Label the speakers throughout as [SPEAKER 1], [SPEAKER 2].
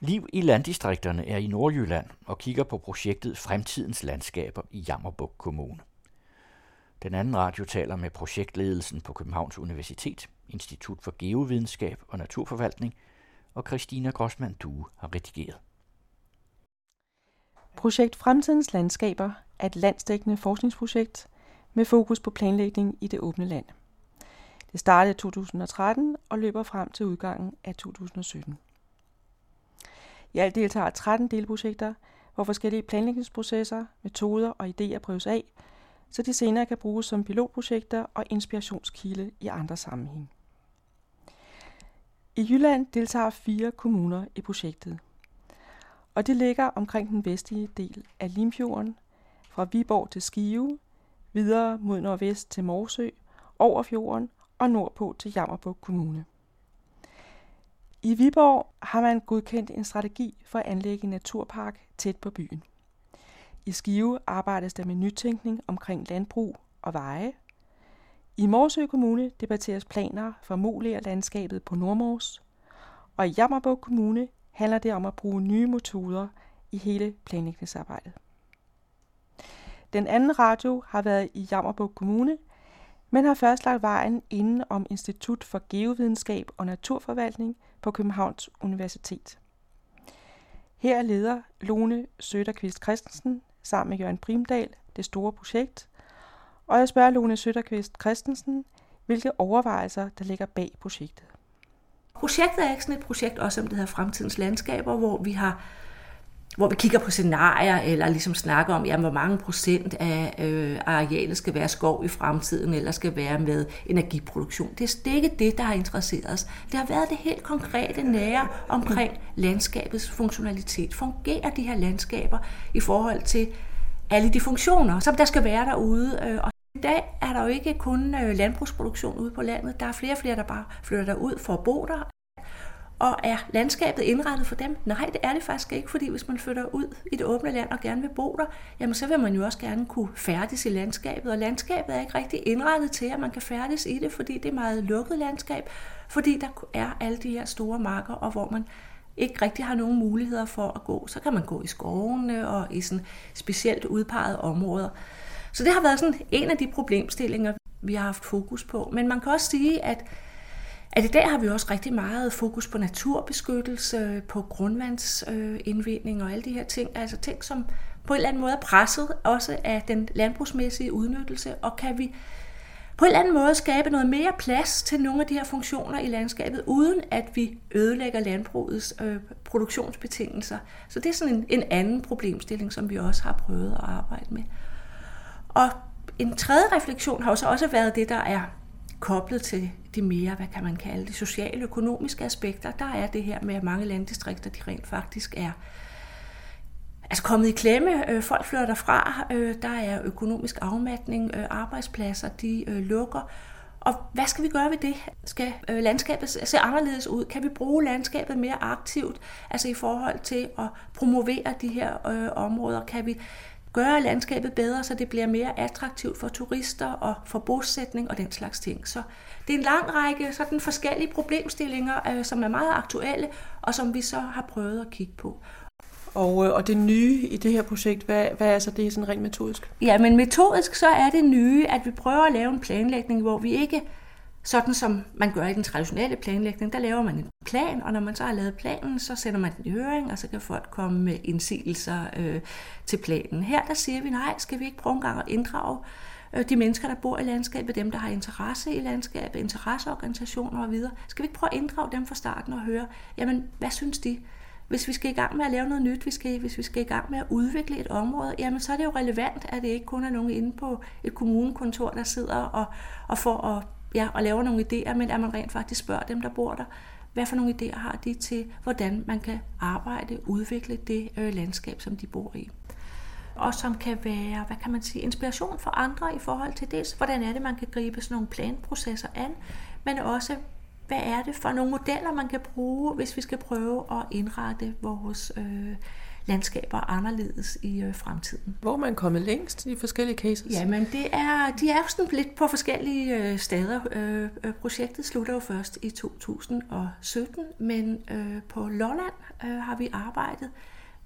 [SPEAKER 1] Liv i landdistrikterne er i Nordjylland og kigger på projektet Fremtidens Landskaber i Jammerbuk Kommune. Den anden radio taler med projektledelsen på Københavns Universitet, Institut for Geovidenskab og Naturforvaltning, og Christina Grossmann Due har redigeret.
[SPEAKER 2] Projekt Fremtidens Landskaber er et landsdækkende forskningsprojekt med fokus på planlægning i det åbne land. Det startede i 2013 og løber frem til udgangen af 2017. I alt deltager 13 delprojekter, hvor forskellige planlægningsprocesser, metoder og idéer prøves af, så de senere kan bruges som pilotprojekter og inspirationskilde i andre sammenhæng. I Jylland deltager fire kommuner i projektet, og det ligger omkring den vestlige del af Limfjorden, fra Viborg til Skive, videre mod nordvest til Morsø, over fjorden og nordpå til Jammerbugt Kommune. I Viborg har man godkendt en strategi for at anlægge en naturpark tæt på byen. I Skive arbejdes der med nytænkning omkring landbrug og veje. I Morsø Kommune debatteres planer for muligere landskabet på Nordmors. Og i Jammerbuk Kommune handler det om at bruge nye metoder i hele planlægningsarbejdet. Den anden radio har været i Jammerbuk Kommune, men har først lagt vejen inden om Institut for Geovidenskab og Naturforvaltning på Københavns Universitet. Her leder Lone Søderqvist Christensen sammen med Jørgen Primdal det store projekt, og jeg spørger Lone Søderqvist Christensen, hvilke overvejelser der ligger bag projektet.
[SPEAKER 3] Projektet er ikke sådan et projekt, også om det her Fremtidens Landskaber, hvor vi har hvor vi kigger på scenarier, eller ligesom snakker om, jamen, hvor mange procent af øh, arealet skal være skov i fremtiden, eller skal være med energiproduktion. Det er ikke det, der har interesseret os. Det har været det helt konkrete nære omkring landskabets funktionalitet. Fungerer de her landskaber i forhold til alle de funktioner, som der skal være derude? Øh, og i dag er der jo ikke kun øh, landbrugsproduktion ude på landet. Der er flere og flere, der bare flytter derud for at bo der. Og er landskabet indrettet for dem? Nej, det er det faktisk ikke, fordi hvis man flytter ud i det åbne land og gerne vil bo der, jamen så vil man jo også gerne kunne færdes i landskabet, og landskabet er ikke rigtig indrettet til, at man kan færdes i det, fordi det er meget lukket landskab, fordi der er alle de her store marker, og hvor man ikke rigtig har nogen muligheder for at gå. Så kan man gå i skovene og i sådan specielt udpegede områder. Så det har været sådan en af de problemstillinger, vi har haft fokus på. Men man kan også sige, at at i dag har vi også rigtig meget fokus på naturbeskyttelse, på grundvandsindvinding øh, og alle de her ting. Altså ting, som på en eller anden måde er presset også af den landbrugsmæssige udnyttelse, og kan vi på en eller anden måde skabe noget mere plads til nogle af de her funktioner i landskabet, uden at vi ødelægger landbrugets øh, produktionsbetingelser. Så det er sådan en, en anden problemstilling, som vi også har prøvet at arbejde med. Og en tredje refleksion har jo så også været det, der er koblet til de mere, hvad kan man kalde det, sociale økonomiske aspekter, der er det her med, at mange landdistrikter, de rent faktisk er altså kommet i klemme. Øh, folk flytter derfra, øh, der er økonomisk afmatning, øh, arbejdspladser, de øh, lukker. Og hvad skal vi gøre ved det? Skal øh, landskabet se anderledes ud? Kan vi bruge landskabet mere aktivt, altså i forhold til at promovere de her øh, områder? Kan vi gøre landskabet bedre, så det bliver mere attraktivt for turister og for bosætning og den slags ting. Så det er en lang række sådan forskellige problemstillinger, øh, som er meget aktuelle, og som vi så har prøvet at kigge på.
[SPEAKER 2] Og, øh, og det nye i det her projekt, hvad, hvad er så det sådan rent metodisk?
[SPEAKER 3] Ja, men metodisk så er det nye, at vi prøver at lave en planlægning, hvor vi ikke sådan som man gør i den traditionelle planlægning, der laver man en plan, og når man så har lavet planen, så sender man den i høring, og så kan folk komme med indsigelser øh, til planen. Her der siger vi, nej, skal vi ikke prøve en gang at inddrage øh, Øh, de mennesker, der bor i landskabet, dem, der har interesse i landskabet, interesseorganisationer og videre. Skal vi ikke prøve at inddrage dem fra starten og høre, jamen, hvad synes de? Hvis vi skal i gang med at lave noget nyt, vi skal, hvis vi skal i gang med at udvikle et område, jamen så er det jo relevant, at det ikke kun er nogen inde på et kommunekontor, der sidder og, og får at ja, og laver nogle idéer, men at man rent faktisk spørger dem, der bor der, hvad for nogle idéer har de til, hvordan man kan arbejde, udvikle det øh, landskab, som de bor i. Og som kan være, hvad kan man sige, inspiration for andre i forhold til det, hvordan er det, man kan gribe sådan nogle planprocesser an, men også, hvad er det for nogle modeller, man kan bruge, hvis vi skal prøve at indrette vores øh, landskaber anderledes i øh, fremtiden.
[SPEAKER 2] Hvor er man kommet længst i forskellige cases?
[SPEAKER 3] Jamen, det er, de er sådan lidt på forskellige øh, steder. Øh, øh, projektet slutter jo først i 2017, men øh, på Lolland øh, har vi arbejdet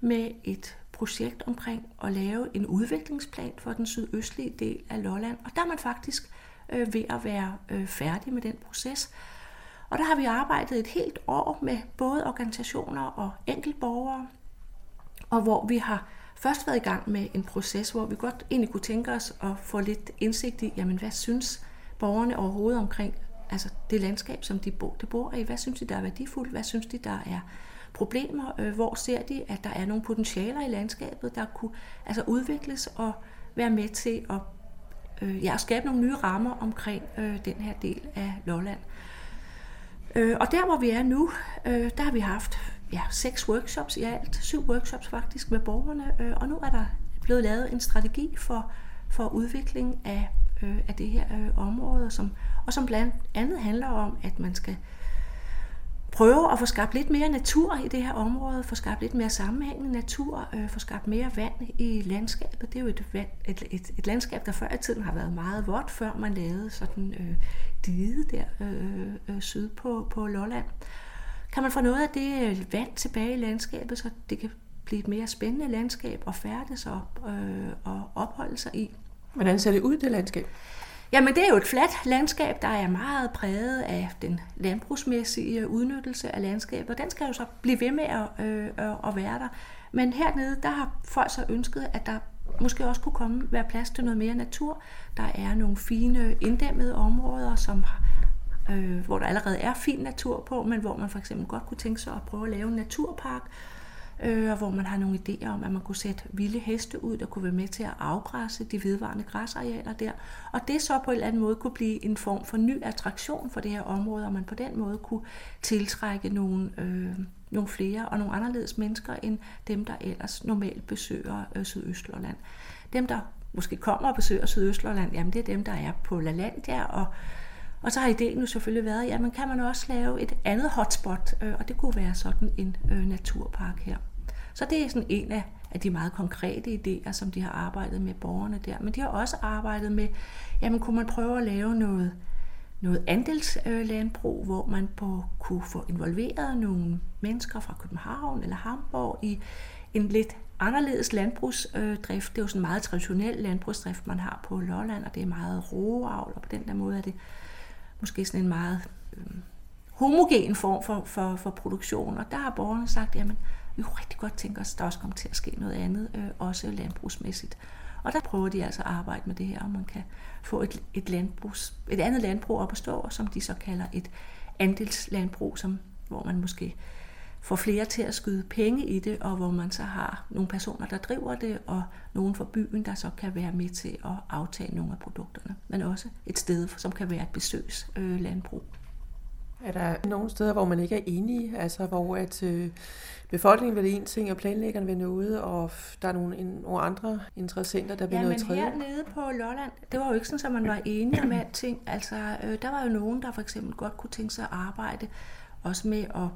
[SPEAKER 3] med et projekt omkring at lave en udviklingsplan for den sydøstlige del af Lolland. Og der er man faktisk øh, ved at være øh, færdig med den proces. Og der har vi arbejdet et helt år med både organisationer og enkeltborgere, og hvor vi har først været i gang med en proces, hvor vi godt egentlig kunne tænke os at få lidt indsigt i, jamen hvad synes borgerne overhovedet omkring altså det landskab, som de bor, de bor i. Hvad synes de, der er værdifuldt? Hvad synes de, der er problemer? Øh, hvor ser de, at der er nogle potentialer i landskabet, der kunne altså udvikles og være med til at øh, ja, skabe nogle nye rammer omkring øh, den her del af Lolland. Øh, og der, hvor vi er nu, øh, der har vi haft ja, seks workshops i alt, syv workshops faktisk med borgerne, øh, og nu er der blevet lavet en strategi for, for udvikling af, øh, af det her øh, område, som, og som blandt andet handler om, at man skal prøve at få skabt lidt mere natur i det her område, få skabt lidt mere sammenhængende natur, øh, få skabt mere vand i landskabet. Det er jo et, vand, et, et, et landskab, der før i tiden har været meget vådt, før man lavede sådan øh, dide der øh, øh, syd på, på Lolland. Kan man få noget af det øh, vand tilbage i landskabet, så det kan blive et mere spændende landskab at færdes op øh, og opholde sig i.
[SPEAKER 2] Hvordan ser det ud, det landskab?
[SPEAKER 3] Jamen det er jo et fladt landskab, der er meget præget af den landbrugsmæssige udnyttelse af landskabet, og den skal jo så blive ved med at, øh, øh, at være der. Men hernede, der har folk så ønsket, at der måske også kunne komme være plads til noget mere natur. Der er nogle fine inddæmmede områder, som øh, hvor der allerede er fin natur på, men hvor man for eksempel godt kunne tænke sig at prøve at lave en naturpark, øh, og hvor man har nogle idéer om, at man kunne sætte vilde heste ud, der kunne være med til at afgræsse de vedvarende græsarealer der. Og det så på en eller anden måde kunne blive en form for ny attraktion for det her område, og man på den måde kunne tiltrække nogle, øh, nogle flere og nogle anderledes mennesker, end dem, der ellers normalt besøger øh, Sydøstjylland. Dem, der måske kommer og besøger Sydøstjylland, jamen det er dem, der er på LaLandia, og og så har ideen jo selvfølgelig været, jamen kan man også lave et andet hotspot, øh, og det kunne være sådan en øh, naturpark her. Så det er sådan en af, af de meget konkrete idéer, som de har arbejdet med borgerne der. Men de har også arbejdet med, jamen kunne man prøve at lave noget, noget andelslandbrug, hvor man på, kunne få involveret nogle mennesker fra København eller Hamburg i en lidt anderledes landbrugsdrift. Det er jo sådan en meget traditionel landbrugsdrift, man har på Lolland, og det er meget roeavl, og på den der måde er det måske sådan en meget øh, homogen form for, for, for produktion. Og der har borgerne sagt, jamen vi kunne rigtig godt tænke os, at der også kommer til at ske noget andet, øh, også landbrugsmæssigt. Og der prøver de altså at arbejde med det her, om man kan få et, et, landbrugs, et andet landbrug op at stå, som de så kalder et andelslandbrug, som, hvor man måske får flere til at skyde penge i det, og hvor man så har nogle personer, der driver det, og nogen fra byen, der så kan være med til at aftage nogle af produkterne. Men også et sted, som kan være et besøgslandbrug.
[SPEAKER 2] Er der nogle steder, hvor man ikke er enige, altså hvor at øh, befolkningen vil en ting, og planlæggerne vil noget, og der er nogle, en, nogle andre interessenter, der vil
[SPEAKER 3] ja,
[SPEAKER 2] noget tredje?
[SPEAKER 3] Ja, men hernede på Lolland, det var jo ikke sådan, at man var enige om alting. Altså, øh, der var jo nogen, der for eksempel godt kunne tænke sig at arbejde også med at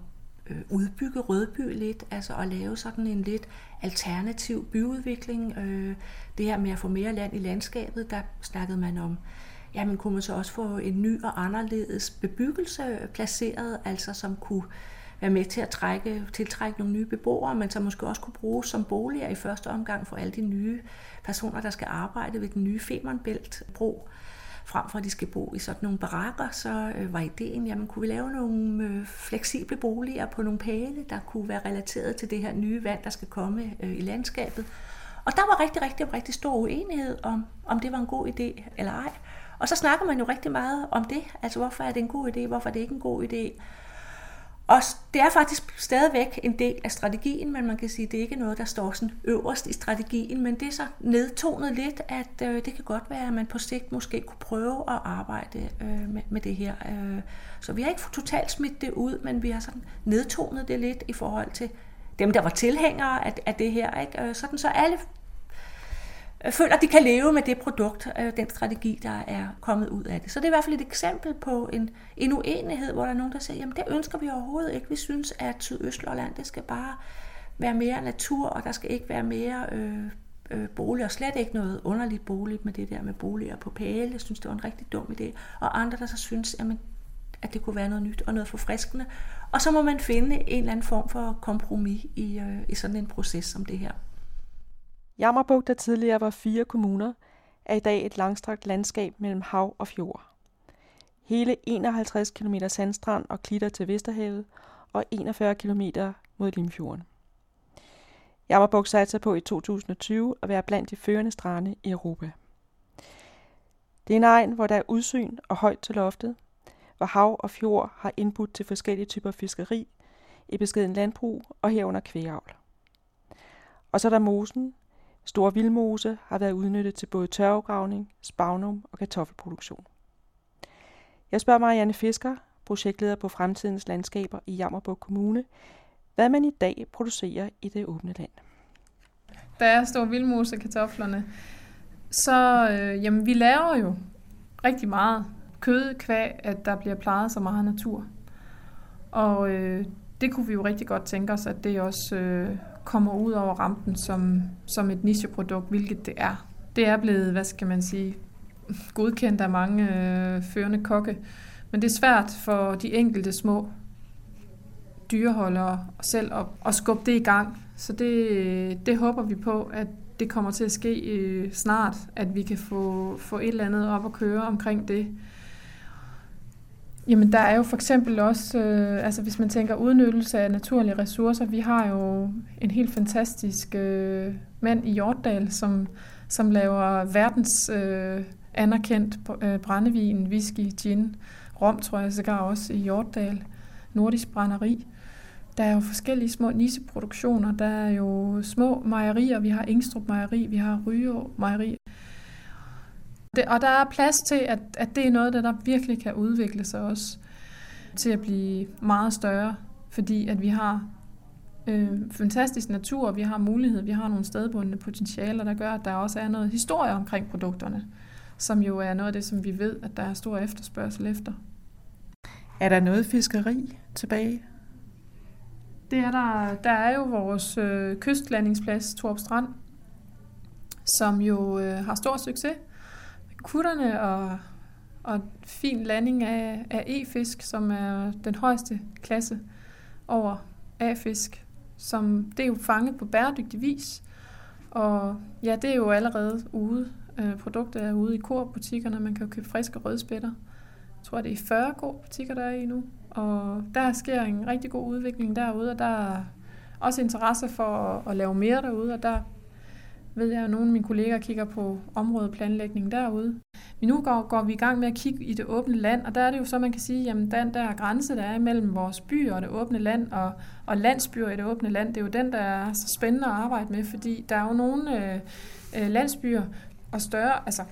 [SPEAKER 3] øh, udbygge Rødby lidt, altså at lave sådan en lidt alternativ byudvikling. Øh, det her med at få mere land i landskabet, der snakkede man om, jamen kunne man så også få en ny og anderledes bebyggelse placeret, altså som kunne være med til at trække, tiltrække nogle nye beboere, men som måske også kunne bruges som boliger i første omgang for alle de nye personer, der skal arbejde ved den nye Femernbælt-bro frem for at de skal bo i sådan nogle barakker, så øh, var ideen, jamen kunne vi lave nogle øh, fleksible boliger på nogle pæle, der kunne være relateret til det her nye vand, der skal komme øh, i landskabet. Og der var rigtig, rigtig, rigtig stor uenighed om, om det var en god idé eller ej. Og så snakker man jo rigtig meget om det, altså hvorfor er det en god idé, hvorfor er det ikke en god idé. Og det er faktisk stadigvæk en del af strategien, men man kan sige, at det er ikke noget, der står sådan øverst i strategien, men det er så nedtonet lidt, at øh, det kan godt være, at man på sigt måske kunne prøve at arbejde øh, med, med det her. Øh. Så vi har ikke totalt smidt det ud, men vi har sådan nedtonet det lidt i forhold til dem, der var tilhængere af, af det her. Ikke? Øh, sådan så alle føler, at de kan leve med det produkt, øh, den strategi, der er kommet ud af det. Så det er i hvert fald et eksempel på en, en uenighed, hvor der er nogen, der siger, jamen det ønsker vi overhovedet ikke. Vi synes, at Sydøstlolland, det skal bare være mere natur, og der skal ikke være mere øh, øh, bolig, og slet ikke noget underligt bolig med det der med boliger på pæle. Jeg synes, det var en rigtig dum idé. Og andre, der så synes, jamen, at det kunne være noget nyt og noget forfriskende. Og så må man finde en eller anden form for kompromis i, øh, i sådan en proces som det her.
[SPEAKER 2] Jammerbugt, der tidligere var fire kommuner, er i dag et langstrakt landskab mellem hav og fjord. Hele 51 km sandstrand og klitter til Vesterhavet og 41 km mod Limfjorden. Jammerbugt satser på i 2020 at være blandt de førende strande i Europa. Det er en egen, hvor der er udsyn og højt til loftet, hvor hav og fjord har indbudt til forskellige typer fiskeri, i beskeden landbrug og herunder kvægavl. Og så er der mosen. Stor vildmose har været udnyttet til både tørvegravning, spagnum og kartoffelproduktion. Jeg spørger Marianne Fisker, projektleder på Fremtidens Landskaber i Jammerburg Kommune, hvad man i dag producerer i det åbne land.
[SPEAKER 4] Der er stor vildmose kartoflerne, så øh, jamen, vi laver jo rigtig meget kød kvæg, at der bliver plejet så meget natur. Og øh, det kunne vi jo rigtig godt tænke os, at det også øh, kommer ud over rampen som, som et nicheprodukt, hvilket det er. Det er blevet, hvad skal man sige, godkendt af mange øh, førende kokke. Men det er svært for de enkelte små dyreholdere selv at, at skubbe det i gang. Så det, det håber vi på, at det kommer til at ske øh, snart, at vi kan få, få et eller andet op at køre omkring det. Jamen, der er jo for eksempel også, øh, altså hvis man tænker udnyttelse af naturlige ressourcer, vi har jo en helt fantastisk øh, mand i Hjortdal, som, som laver verdens øh, anerkendt øh, brændevin, whisky, gin, rom tror jeg sågar også i Hjortdal, nordisk brænderi. Der er jo forskellige små niseproduktioner. Der er jo små mejerier. Vi har Ingstrup Mejeri, vi har Ryå Mejeri. Det, og der er plads til, at, at det er noget, der, der virkelig kan udvikle sig også til at blive meget større, fordi at vi har øh, fantastisk natur, vi har mulighed, vi har nogle stedbundne potentialer, der gør, at der også er noget historie omkring produkterne, som jo er noget af det, som vi ved, at der er stor efterspørgsel efter.
[SPEAKER 2] Er der noget fiskeri tilbage?
[SPEAKER 4] Det er der. Der er jo vores øh, kystlandingsplads, Torp Strand, som jo øh, har stor succes kutterne og, og fin landing af, af E-fisk, som er den højeste klasse over A-fisk, som det er jo fanget på bæredygtig vis. Og ja, det er jo allerede ude. Øh, produktet er ude i korbutikkerne. Man kan jo købe friske rødspætter. Jeg tror, det er 40 korbutikker, der er i nu. Og der sker en rigtig god udvikling derude, og der er også interesse for at, at lave mere derude, og der ved jeg, at nogle af mine kolleger kigger på områdeplanlægning derude. Men nu går, går vi i gang med at kigge i det åbne land, og der er det jo så, man kan sige, jamen den der grænse, der er mellem vores byer og det åbne land, og, og landsbyer i det åbne land, det er jo den, der er så spændende at arbejde med, fordi der er jo nogle øh, øh, landsbyer og større, altså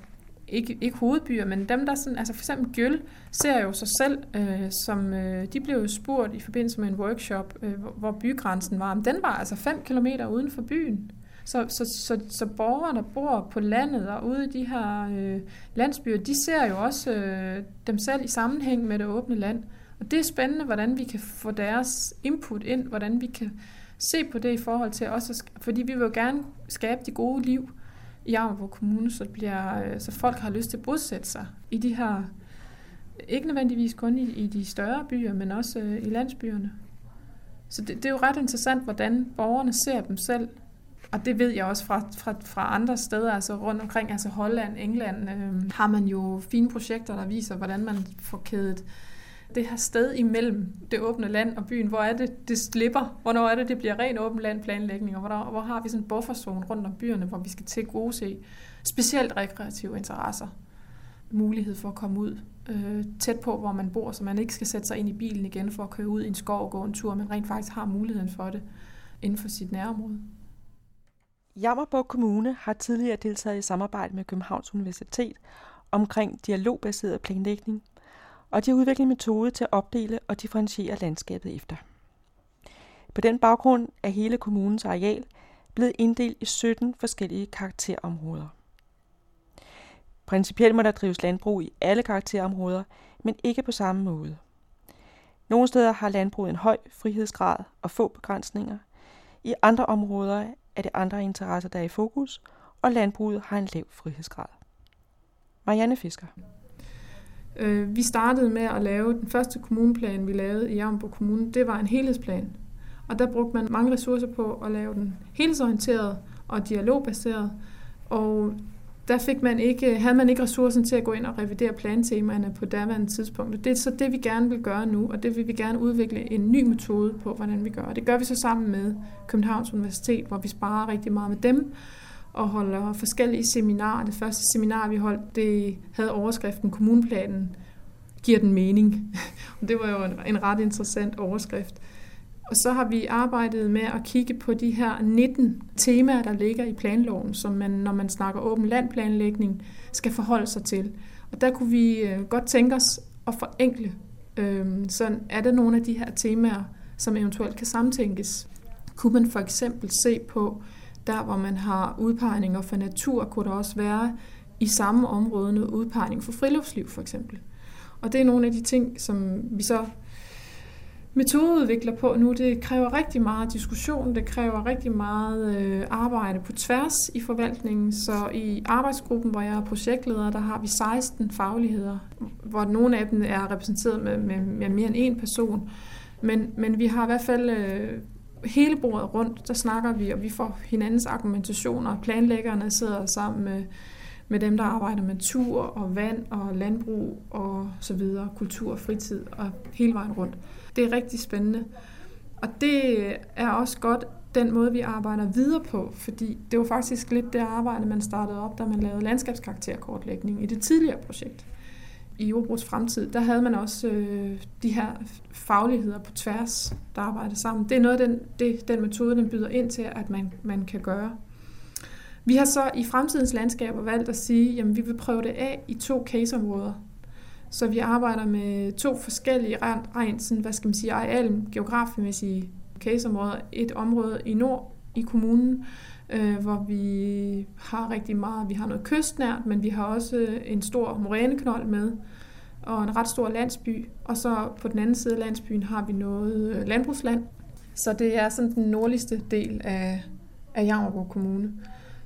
[SPEAKER 4] ikke, ikke hovedbyer, men dem, der sådan, altså for eksempel Gjøl, ser jo sig selv øh, som, øh, de blev spurgt i forbindelse med en workshop, øh, hvor, hvor bygrænsen var. om den var altså 5 km uden for byen. Så, så, så, så borgere, der bor på landet og ude i de her øh, landsbyer, de ser jo også øh, dem selv i sammenhæng med det åbne land. Og det er spændende, hvordan vi kan få deres input ind, hvordan vi kan se på det i forhold til også, fordi vi vil jo gerne skabe de gode liv i Jammerborg Kommune, så, det bliver, øh, så folk har lyst til at bosætte sig i de her, ikke nødvendigvis kun i, i de større byer, men også øh, i landsbyerne. Så det, det er jo ret interessant, hvordan borgerne ser dem selv og det ved jeg også fra, fra, fra andre steder, altså rundt omkring, altså Holland, England, øh, har man jo fine projekter, der viser, hvordan man får kædet det her sted imellem det åbne land og byen. Hvor er det, det slipper? Hvornår er det, det bliver ren åben land planlægning? Og hvor, hvor har vi sådan en bufferzone rundt om byerne, hvor vi skal til gode se specielt rekreative interesser? Mulighed for at komme ud øh, tæt på, hvor man bor, så man ikke skal sætte sig ind i bilen igen for at køre ud i en skov og gå en tur, men rent faktisk har muligheden for det inden for sit nærområde.
[SPEAKER 2] Jammerborg Kommune har tidligere deltaget i samarbejde med Københavns Universitet omkring dialogbaseret planlægning, og de har udviklet en metode til at opdele og differentiere landskabet efter. På den baggrund er hele kommunens areal blevet inddelt i 17 forskellige karakterområder. Principielt må der drives landbrug i alle karakterområder, men ikke på samme måde. Nogle steder har landbruget en høj frihedsgrad og få begrænsninger. I andre områder er det andre interesser, der er i fokus, og landbruget har en lav frihedsgrad. Marianne Fisker.
[SPEAKER 4] Øh, vi startede med at lave den første kommuneplan, vi lavede i Jammerborg Kommune. Det var en helhedsplan. Og der brugte man mange ressourcer på at lave den helhedsorienteret og dialogbaseret. Og der fik man ikke, havde man ikke ressourcen til at gå ind og revidere plantemaerne på daværende tidspunkt. Og det er så det, vi gerne vil gøre nu, og det vil vi gerne udvikle en ny metode på, hvordan vi gør. Og det gør vi så sammen med Københavns Universitet, hvor vi sparer rigtig meget med dem og holder forskellige seminarer. Det første seminar, vi holdt, det havde overskriften Kommuneplanen giver den mening. Og det var jo en ret interessant overskrift. Og så har vi arbejdet med at kigge på de her 19 temaer, der ligger i planloven, som man, når man snakker åben landplanlægning, skal forholde sig til. Og der kunne vi øh, godt tænke os at forenkle. Øh, så er der nogle af de her temaer, som eventuelt kan samtænkes. Kunne man for eksempel se på, der hvor man har udpegninger for natur, kunne der også være i samme område noget udpegning for friluftsliv for eksempel. Og det er nogle af de ting, som vi så metodeudvikler på nu. Det kræver rigtig meget diskussion, det kræver rigtig meget øh, arbejde på tværs i forvaltningen. Så i arbejdsgruppen, hvor jeg er projektleder, der har vi 16 fagligheder, hvor nogle af dem er repræsenteret med, med, med mere end en person. Men, men vi har i hvert fald øh, hele bordet rundt, der snakker vi, og vi får hinandens argumentationer. Planlæggerne sidder sammen med, med dem, der arbejder med tur og vand og landbrug og så videre, kultur og fritid og hele vejen rundt. Det er rigtig spændende. Og det er også godt den måde, vi arbejder videre på, fordi det var faktisk lidt det arbejde, man startede op, da man lavede landskabskarakterkortlægning i det tidligere projekt. I jordbrugs fremtid, der havde man også øh, de her fagligheder på tværs, der arbejdede sammen. Det er noget, den, det, den metode, den byder ind til, at man, man kan gøre. Vi har så i fremtidens landskaber valgt at sige, at vi vil prøve det af i to caseområder. Så vi arbejder med to forskellige rent, sådan, hvad skal man sige, areal, geografimæssige caseområder. Et område i nord i kommunen, øh, hvor vi har rigtig meget, vi har noget kystnært, men vi har også øh, en stor moræneknold med, og en ret stor landsby. Og så på den anden side af landsbyen har vi noget øh, landbrugsland. Så det er sådan den nordligste del af, af Jammerborg Kommune,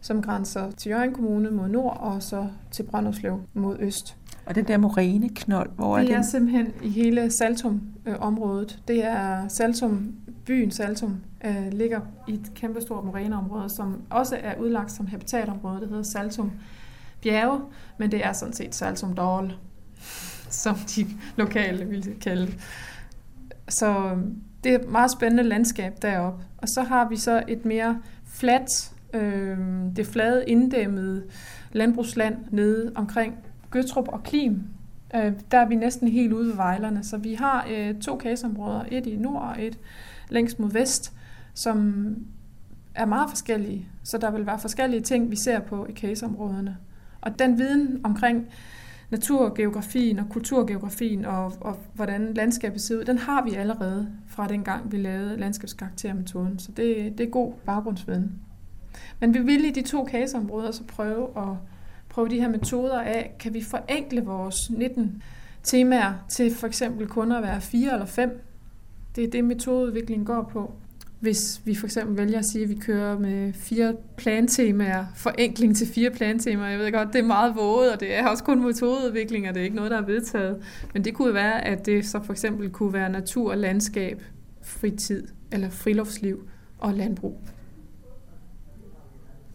[SPEAKER 4] som grænser til Jørgen Kommune mod nord, og så til Brønderslev mod øst.
[SPEAKER 2] Og den der moræne knold, hvor
[SPEAKER 4] det
[SPEAKER 2] er den?
[SPEAKER 4] Det er simpelthen i hele Saltum-området. Det er Saltum, byen Saltum, øh, ligger i et kæmpestort moræneområde, som også er udlagt som habitatområde. Det hedder Saltum bjerge, men det er sådan set Saltum Dal, som de lokale vil kalde. Så det er et meget spændende landskab deroppe. Og så har vi så et mere fladt, øh, det flade inddæmmede landbrugsland nede omkring Gøtrup og Klim, øh, der er vi næsten helt ude ved vejlerne. Så vi har øh, to caseområder, et i nord og et længst mod vest, som er meget forskellige. Så der vil være forskellige ting, vi ser på i caseområderne. Og den viden omkring naturgeografien og kulturgeografien og, og hvordan landskabet ser ud, den har vi allerede fra den gang, vi lavede landskabskaraktermetoden. Så det, det er god baggrundsviden. Men vi vil i de to caseområder så prøve at prøve de her metoder af, kan vi forenkle vores 19 temaer til for eksempel kun at være fire eller fem. Det er det, metodeudviklingen går på. Hvis vi for eksempel vælger at sige, at vi kører med fire plantemaer, forenkling til fire plantemaer, jeg ved godt, det er meget våget, og det er også kun metodeudvikling, og det er ikke noget, der er vedtaget. Men det kunne være, at det så for eksempel kunne være natur landskab, fritid eller friluftsliv og landbrug.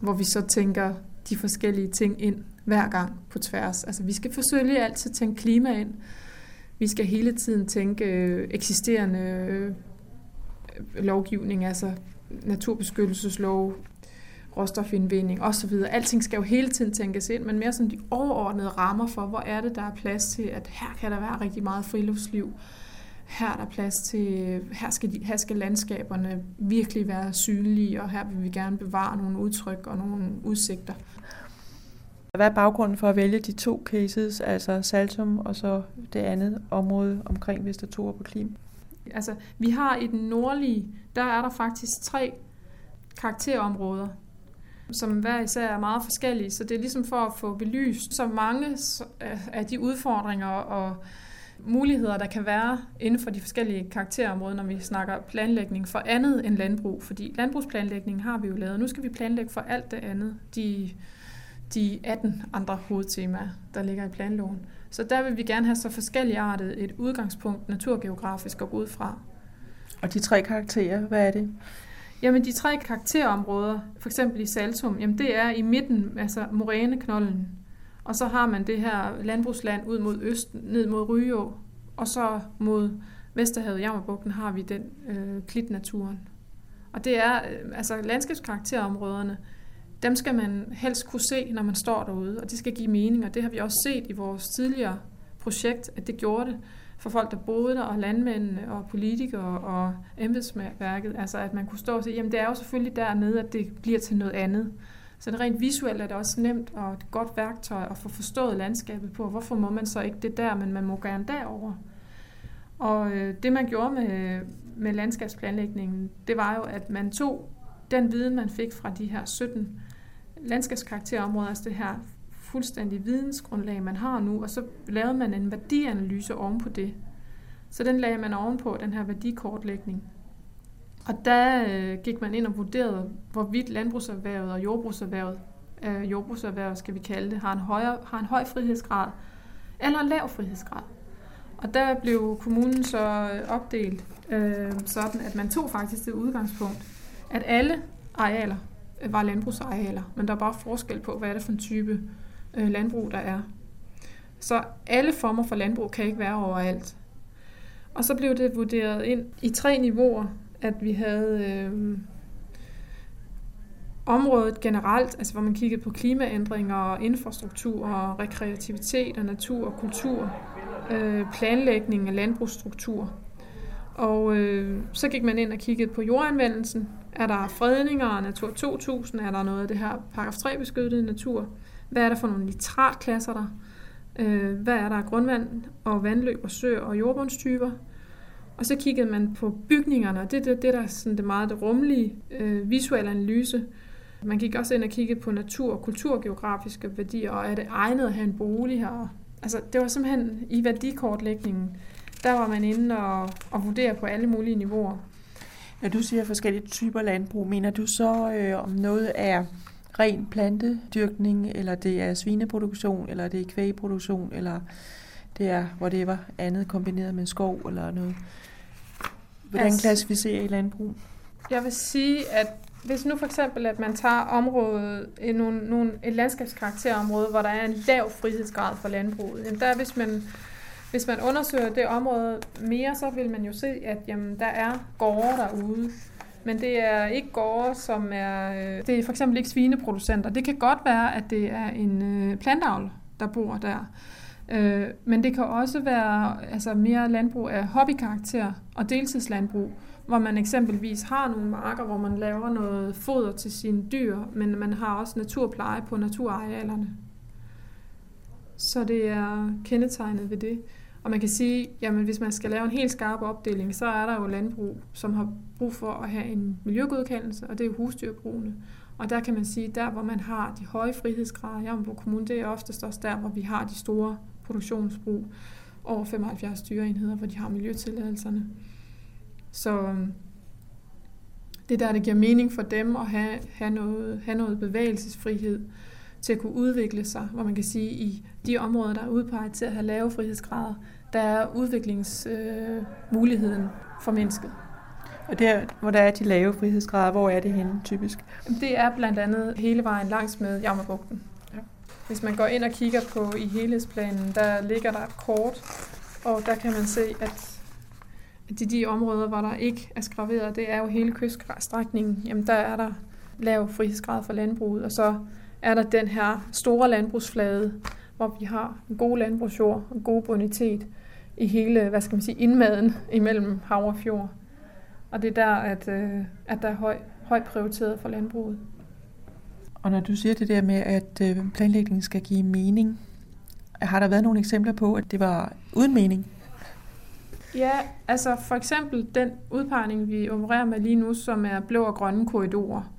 [SPEAKER 4] Hvor vi så tænker de forskellige ting ind hver gang på tværs. Altså vi skal forsøge altid at tænke klima ind. Vi skal hele tiden tænke øh, eksisterende øh, lovgivning, altså naturbeskyttelseslov, råstofindvinding osv. Alting skal jo hele tiden tænkes ind, men mere som de overordnede rammer for, hvor er det, der er plads til, at her kan der være rigtig meget friluftsliv. Her er der plads til, her skal, de, her skal landskaberne virkelig være synlige, og her vil vi gerne bevare nogle udtryk og nogle udsigter.
[SPEAKER 2] Hvad er baggrunden for at vælge de to cases, altså Saltum og så det andet område omkring Vestertor på Klim?
[SPEAKER 4] Altså, vi har i den nordlige, der er der faktisk tre karakterområder, som hver især er meget forskellige. Så det er ligesom for at få belyst så mange af de udfordringer og muligheder, der kan være inden for de forskellige karakterområder, når vi snakker planlægning for andet end landbrug. Fordi landbrugsplanlægning har vi jo lavet. Nu skal vi planlægge for alt det andet. De, de 18 andre hovedtemaer, der ligger i planloven. Så der vil vi gerne have så forskellige artet et udgangspunkt naturgeografisk at gå ud fra.
[SPEAKER 2] Og de tre karakterer, hvad er det?
[SPEAKER 4] Jamen de tre karakterområder, for eksempel i Saltum, jamen det er i midten, altså moræneknollen, og så har man det her landbrugsland ud mod øst, ned mod Ryå, og så mod Vesterhavet, Jammerbugten, har vi den øh, klitnaturen. Og det er, øh, altså landskabskarakterområderne, dem skal man helst kunne se, når man står derude, og det skal give mening, og det har vi også set i vores tidligere projekt, at det gjorde det for folk, der boede der, og landmændene, og politikere, og embedsværket, altså at man kunne stå og sige, jamen det er jo selvfølgelig dernede, at det bliver til noget andet. Så det rent visuelt er det også nemt og et godt værktøj at få forstået landskabet på. Hvorfor må man så ikke det der, men man må gerne derover. Og øh, det man gjorde med, med landskabsplanlægningen, det var jo, at man tog den viden, man fik fra de her 17 landskabskarakterområder, altså det her fuldstændig vidensgrundlag, man har nu, og så lavede man en værdianalyse ovenpå det. Så den lagde man ovenpå, den her værdikortlægning. Og der øh, gik man ind og vurderede, hvorvidt landbrugserhvervet og jordbrugserhvervet, øh, jordbrugserhvervet skal vi kalde det, har en, højere, har en høj frihedsgrad eller en lav frihedsgrad. Og der blev kommunen så øh, opdelt øh, sådan, at man tog faktisk det udgangspunkt, at alle arealer øh, var landbrugsarealer, men der er bare forskel på, hvad er det for en type øh, landbrug, der er. Så alle former for landbrug kan ikke være overalt. Og så blev det vurderet ind i tre niveauer at vi havde øh, området generelt, altså hvor man kiggede på klimaændringer og infrastruktur og rekreativitet og natur og kultur, øh, planlægning af landbrugsstruktur. Og øh, så gik man ind og kiggede på jordanvendelsen. Er der fredninger og Natur 2000? Er der noget af det her paragraf 3 beskyttede natur? Hvad er der for nogle nitratklasser der? Øh, hvad er der af grundvand og vandløb og søer og jordbundstyper? Og så kiggede man på bygningerne, og det er det, det, der er sådan det meget det rumlige øh, visuelle analyse. Man gik også ind og kiggede på natur- og kulturgeografiske værdier, og er det egnet at have en bolig her? Altså, det var simpelthen i værdikortlægningen, der var man inde og, og vurdere på alle mulige niveauer.
[SPEAKER 2] Når du siger forskellige typer landbrug, mener du så, øh, om noget er ren plantedyrkning, eller det er svineproduktion, eller det er kvægproduktion, eller det er whatever andet kombineret med skov eller noget? Hvordan altså, klassificerer I landbrug?
[SPEAKER 4] Jeg vil sige, at hvis nu for eksempel, at man tager området, en, nogle, nogle, et landskabskarakterområde, hvor der er en lav frihedsgrad for landbruget, jamen der, hvis man, hvis man undersøger det område mere, så vil man jo se, at jamen, der er gårde derude, men det er ikke gårde, som er... Øh, det er for eksempel ikke svineproducenter. Det kan godt være, at det er en øh, plantavl, der bor der. Øh, men det kan også være altså mere landbrug af hobbykarakter og deltidslandbrug, hvor man eksempelvis har nogle marker, hvor man laver noget foder til sine dyr, men man har også naturpleje på naturarealerne. Så det er kendetegnet ved det. Og man kan sige, jamen hvis man skal lave en helt skarp opdeling, så er der jo landbrug, som har brug for at have en miljøgodkendelse, og det er husdyrbrugene. Og der kan man sige, der hvor man har de høje frihedsgrader i Jammerburg Kommune, det er oftest også der, hvor vi har de store produktionsbrug over 75 dyreenheder, hvor de har miljøtilladelserne. Så øhm, det der, det giver mening for dem at have, have, noget, have noget bevægelsesfrihed til at kunne udvikle sig, hvor man kan sige, i de områder, der er udpeget til at have lave frihedsgrader, der er udviklingsmuligheden øh, for mennesket.
[SPEAKER 2] Og der, hvor der er de lave frihedsgrader, hvor er det henne typisk?
[SPEAKER 4] Det er blandt andet hele vejen langs med Jammerbugten. Hvis man går ind og kigger på i helhedsplanen, der ligger der et kort, og der kan man se, at de, de områder, hvor der ikke er skraveret, det er jo hele kyststrækningen, jamen der er der lav frihedsgrad for landbruget, og så er der den her store landbrugsflade, hvor vi har en god landbrugsjord og god bonitet i hele, hvad skal man sige, indmaden imellem hav og fjord. Og det er der, at, øh, at der er høj, høj prioriteret for landbruget.
[SPEAKER 2] Og når du siger det der med, at øh, planlægningen skal give mening, har der været nogle eksempler på, at det var uden mening?
[SPEAKER 4] Ja, altså for eksempel den udpegning, vi opererer med lige nu, som er blå og grønne korridorer.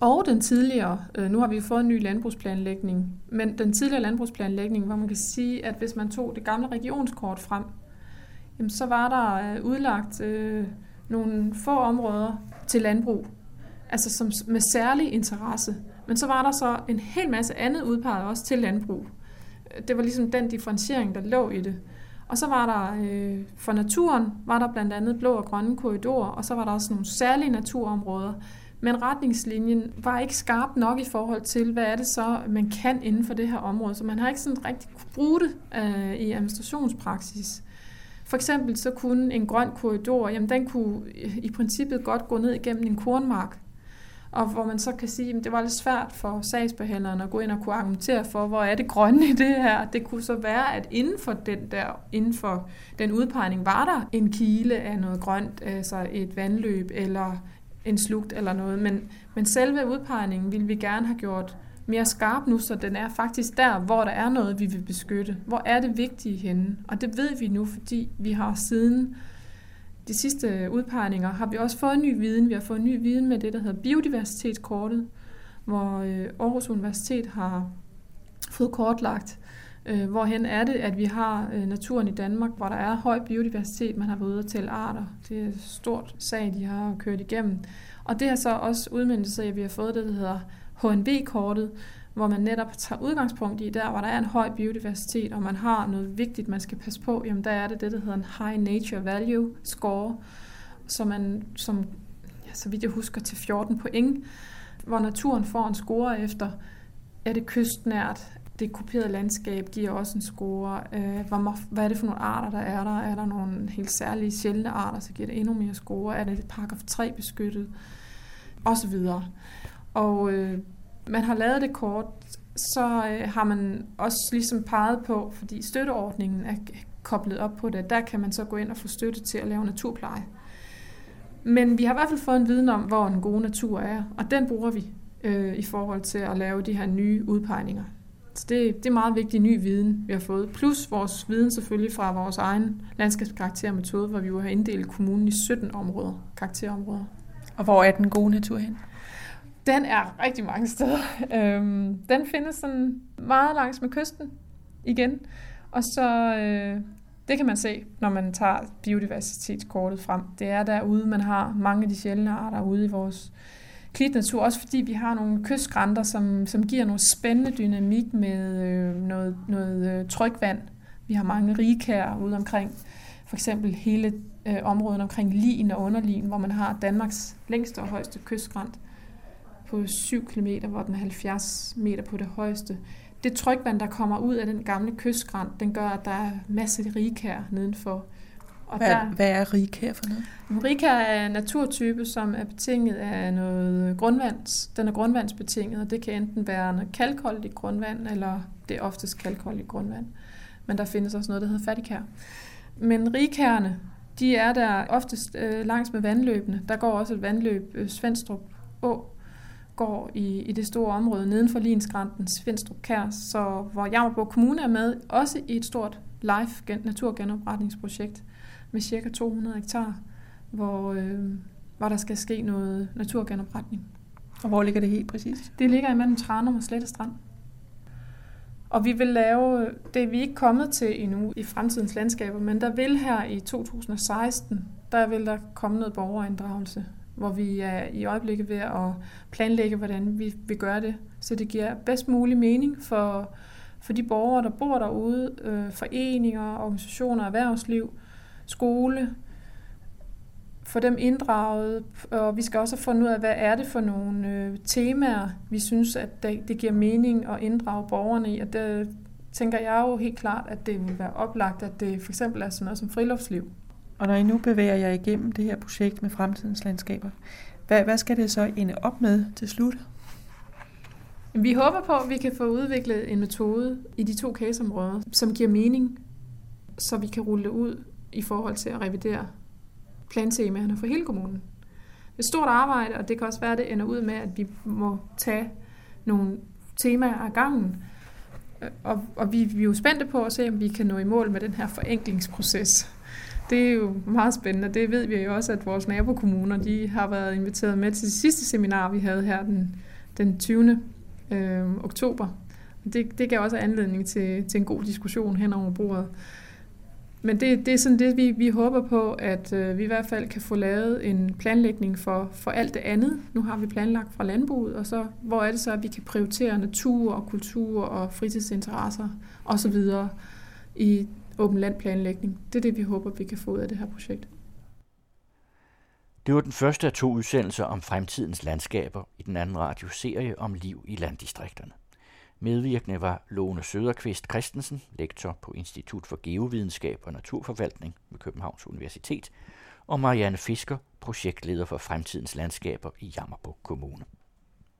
[SPEAKER 4] Og den tidligere, øh, nu har vi fået en ny landbrugsplanlægning, men den tidligere landbrugsplanlægning, hvor man kan sige, at hvis man tog det gamle regionskort frem, jamen, så var der øh, udlagt øh, nogle få områder til landbrug, altså som, med særlig interesse. Men så var der så en hel masse andet udpeget også til landbrug. Det var ligesom den differentiering, der lå i det. Og så var der øh, for naturen, var der blandt andet blå og grønne korridorer, og så var der også nogle særlige naturområder. Men retningslinjen var ikke skarp nok i forhold til, hvad er det så, man kan inden for det her område. Så man har ikke sådan rigtig kunne bruge det øh, i administrationspraksis. For eksempel så kunne en grøn korridor, jamen den kunne i princippet godt gå ned igennem en kornmark og hvor man så kan sige, at det var lidt svært for sagsbehandleren at gå ind og kunne argumentere for, hvor er det grønne i det her. Det kunne så være, at inden for den der, inden for den udpegning, var der en kile af noget grønt, altså et vandløb eller en slugt eller noget. Men, men selve udpegningen ville vi gerne have gjort mere skarp nu, så den er faktisk der, hvor der er noget, vi vil beskytte. Hvor er det vigtige henne? Og det ved vi nu, fordi vi har siden de sidste udpegninger har vi også fået ny viden. Vi har fået ny viden med det, der hedder biodiversitetskortet, hvor øh, Aarhus Universitet har fået kortlagt, øh, hvorhen er det, at vi har øh, naturen i Danmark, hvor der er høj biodiversitet. Man har været ude at tælle arter. Det er et stort sag, de har kørt igennem. Og det har så også udmyndtet sig, at vi har fået det, der hedder HNV-kortet, hvor man netop tager udgangspunkt i, der hvor der er en høj biodiversitet, og man har noget vigtigt, man skal passe på, jamen der er det det, der hedder en High Nature Value Score, som man, som, ja, så vidt jeg husker, til 14 point, hvor naturen får en score efter, er det kystnært, det kuperede landskab giver også en score. Øh, hvor, hvad er det for nogle arter, der er der? Er der nogle helt særlige sjældne arter, så giver det endnu mere score. Er det paragraf 3 beskyttet? Og så videre. Og øh, man har lavet det kort, så øh, har man også ligesom peget på, fordi støtteordningen er koblet op på det, der kan man så gå ind og få støtte til at lave naturpleje. Men vi har i hvert fald fået en viden om, hvor en god natur er, og den bruger vi øh, i forhold til at lave de her nye udpegninger. Så det, det er meget vigtig ny viden, vi har fået. Plus vores viden selvfølgelig fra vores egen landskabskaraktermetode, hvor vi jo har inddelt kommunen i 17 områder, karakterområder.
[SPEAKER 2] Og hvor er den gode natur hen?
[SPEAKER 4] Den er rigtig mange steder. Øhm, den findes sådan meget langs med kysten igen. Og så, øh, det kan man se, når man tager biodiversitetskortet frem. Det er derude, man har mange af de sjældne arter ude i vores klitnatur. Også fordi vi har nogle kystgrænter, som, som giver nogle spændende dynamik med øh, noget, noget øh, trykvand. Vi har mange rigkær ude omkring. For eksempel hele øh, området omkring Lien og Underlien, hvor man har Danmarks længste og højeste kystskrænt på 7 km, hvor den er 70 meter på det højeste. Det trykvand, der kommer ud af den gamle kystskrænt, den gør, at der er masser af rigkær nedenfor.
[SPEAKER 2] Og hvad, der, hvad er rigkær for noget?
[SPEAKER 4] Rigkær er en naturtype, som er betinget af noget grundvands. Den er grundvandsbetinget, og det kan enten være noget kalkholdigt grundvand, eller det er oftest kalkholdigt grundvand. Men der findes også noget, der hedder fattigkær. Men rigkærne, de er der oftest øh, langs med vandløbene. Der går også et vandløb, øh, Svendstrup Å, går i, i det store område neden for Linsgranten, Svendstrup Kær, så hvor Jammerborg Kommune er med, også i et stort live naturgenopretningsprojekt med cirka 200 hektar, hvor, øh, hvor der skal ske noget naturgenopretning.
[SPEAKER 2] Og hvor ligger det helt præcis?
[SPEAKER 4] Det ligger imellem Tranum og Slettestrand. Og vi vil lave, det er vi ikke kommet til endnu i fremtidens landskaber, men der vil her i 2016, der vil der komme noget borgerinddragelse hvor vi er i øjeblikket ved at planlægge, hvordan vi vil gøre det, så det giver bedst mulig mening for, for de borgere, der bor derude, øh, foreninger, organisationer, erhvervsliv, skole, få dem inddraget, og vi skal også finde ud af, hvad er det for nogle øh, temaer, vi synes, at det, det giver mening at inddrage borgerne i, og det tænker jeg jo helt klart, at det vil være oplagt, at det for eksempel er sådan noget som friluftsliv,
[SPEAKER 2] og når I nu bevæger jer igennem det her projekt med fremtidens landskaber, hvad, hvad skal det så ende op med til slut?
[SPEAKER 4] Vi håber på, at vi kan få udviklet en metode i de to caseområder, som giver mening, så vi kan rulle det ud i forhold til at revidere plantemaerne for hele kommunen. Det er et stort arbejde, og det kan også være, at det ender ud med, at vi må tage nogle temaer af gangen. Og, og vi, vi er jo spændte på at se, om vi kan nå i mål med den her forenklingsproces. Det er jo meget spændende. Det ved vi jo også, at vores nabokommuner de har været inviteret med til det sidste seminar, vi havde her den, den 20. Øh, oktober. Det, det gav også anledning til, til en god diskussion hen over bordet. men det, det er sådan det, vi, vi håber på, at øh, vi i hvert fald kan få lavet en planlægning for, for alt det andet. Nu har vi planlagt fra landbruget, og så hvor er det så, at vi kan prioritere natur og kultur og fritidsinteresser osv. i åben landplanlægning. Det er det, vi håber, vi kan få ud af det her projekt.
[SPEAKER 1] Det var den første af to udsendelser om fremtidens landskaber i den anden radioserie om liv i landdistrikterne. Medvirkende var Lone Søderqvist Christensen, lektor på Institut for Geovidenskab og Naturforvaltning ved Københavns Universitet, og Marianne Fisker, projektleder for fremtidens landskaber i Jammerburg Kommune.